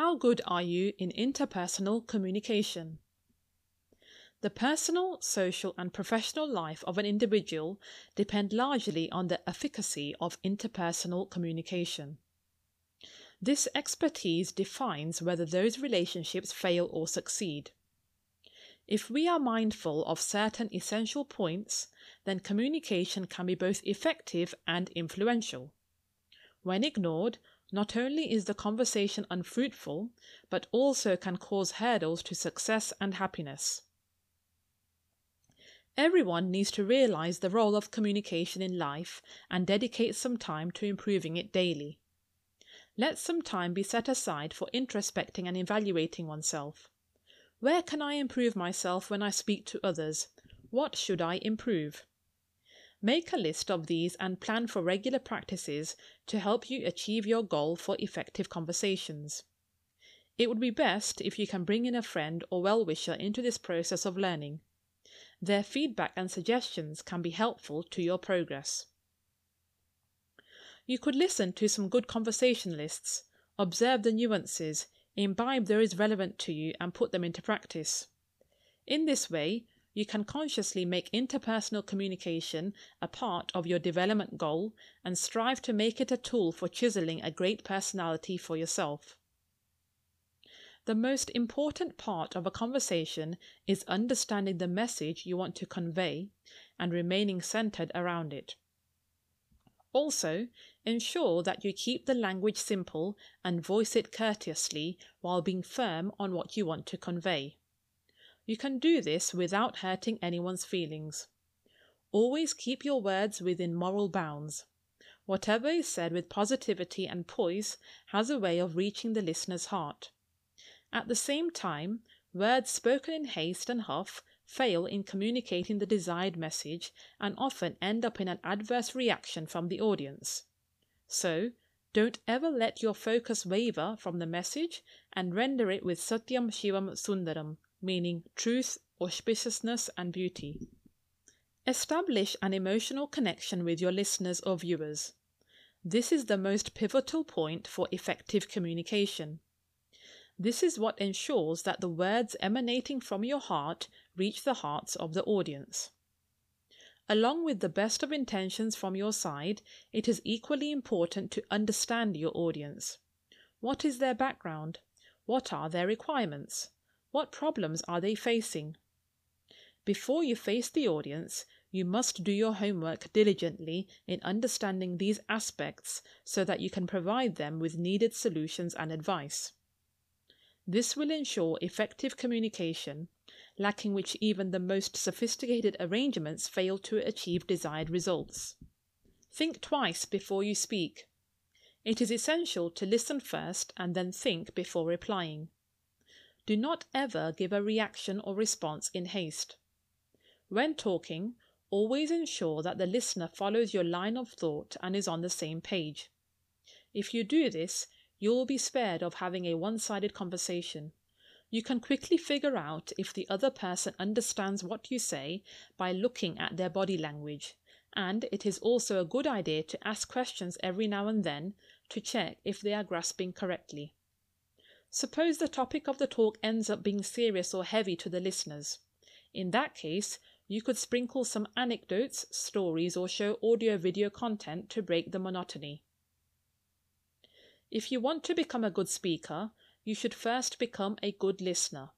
How good are you in interpersonal communication? The personal, social, and professional life of an individual depend largely on the efficacy of interpersonal communication. This expertise defines whether those relationships fail or succeed. If we are mindful of certain essential points, then communication can be both effective and influential. When ignored, not only is the conversation unfruitful, but also can cause hurdles to success and happiness. Everyone needs to realize the role of communication in life and dedicate some time to improving it daily. Let some time be set aside for introspecting and evaluating oneself. Where can I improve myself when I speak to others? What should I improve? Make a list of these and plan for regular practices to help you achieve your goal for effective conversations. It would be best if you can bring in a friend or well wisher into this process of learning. Their feedback and suggestions can be helpful to your progress. You could listen to some good conversationalists, observe the nuances, imbibe those relevant to you, and put them into practice. In this way, you can consciously make interpersonal communication a part of your development goal and strive to make it a tool for chiseling a great personality for yourself. The most important part of a conversation is understanding the message you want to convey and remaining centered around it. Also, ensure that you keep the language simple and voice it courteously while being firm on what you want to convey. You can do this without hurting anyone's feelings. Always keep your words within moral bounds. Whatever is said with positivity and poise has a way of reaching the listener's heart. At the same time, words spoken in haste and huff fail in communicating the desired message and often end up in an adverse reaction from the audience. So, don't ever let your focus waver from the message and render it with Satyam Shivam Sundaram, meaning truth, auspiciousness, and beauty. Establish an emotional connection with your listeners or viewers. This is the most pivotal point for effective communication. This is what ensures that the words emanating from your heart reach the hearts of the audience. Along with the best of intentions from your side, it is equally important to understand your audience. What is their background? What are their requirements? What problems are they facing? Before you face the audience, you must do your homework diligently in understanding these aspects so that you can provide them with needed solutions and advice. This will ensure effective communication, lacking which even the most sophisticated arrangements fail to achieve desired results. Think twice before you speak. It is essential to listen first and then think before replying. Do not ever give a reaction or response in haste. When talking, always ensure that the listener follows your line of thought and is on the same page. If you do this, you will be spared of having a one sided conversation. You can quickly figure out if the other person understands what you say by looking at their body language, and it is also a good idea to ask questions every now and then to check if they are grasping correctly. Suppose the topic of the talk ends up being serious or heavy to the listeners. In that case, you could sprinkle some anecdotes, stories, or show audio video content to break the monotony. If you want to become a good speaker, you should first become a good listener.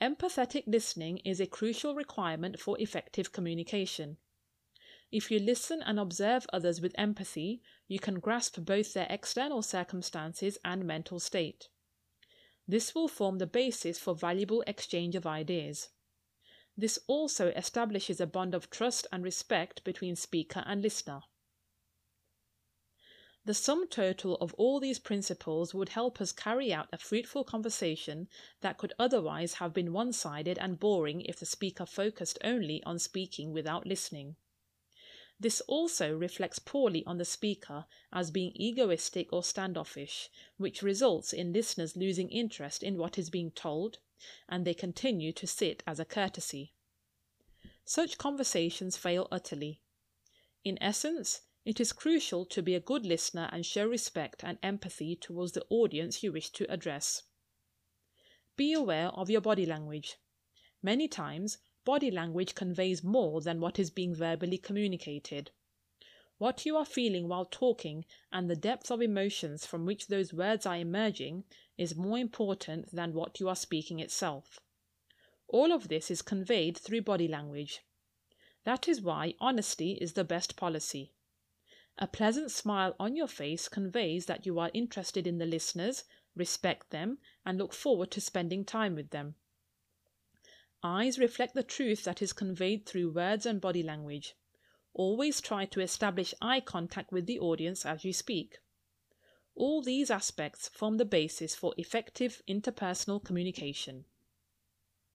Empathetic listening is a crucial requirement for effective communication. If you listen and observe others with empathy, you can grasp both their external circumstances and mental state. This will form the basis for valuable exchange of ideas. This also establishes a bond of trust and respect between speaker and listener. The sum total of all these principles would help us carry out a fruitful conversation that could otherwise have been one sided and boring if the speaker focused only on speaking without listening. This also reflects poorly on the speaker as being egoistic or standoffish, which results in listeners losing interest in what is being told, and they continue to sit as a courtesy. Such conversations fail utterly. In essence, It is crucial to be a good listener and show respect and empathy towards the audience you wish to address. Be aware of your body language. Many times, body language conveys more than what is being verbally communicated. What you are feeling while talking and the depth of emotions from which those words are emerging is more important than what you are speaking itself. All of this is conveyed through body language. That is why honesty is the best policy. A pleasant smile on your face conveys that you are interested in the listeners, respect them, and look forward to spending time with them. Eyes reflect the truth that is conveyed through words and body language. Always try to establish eye contact with the audience as you speak. All these aspects form the basis for effective interpersonal communication.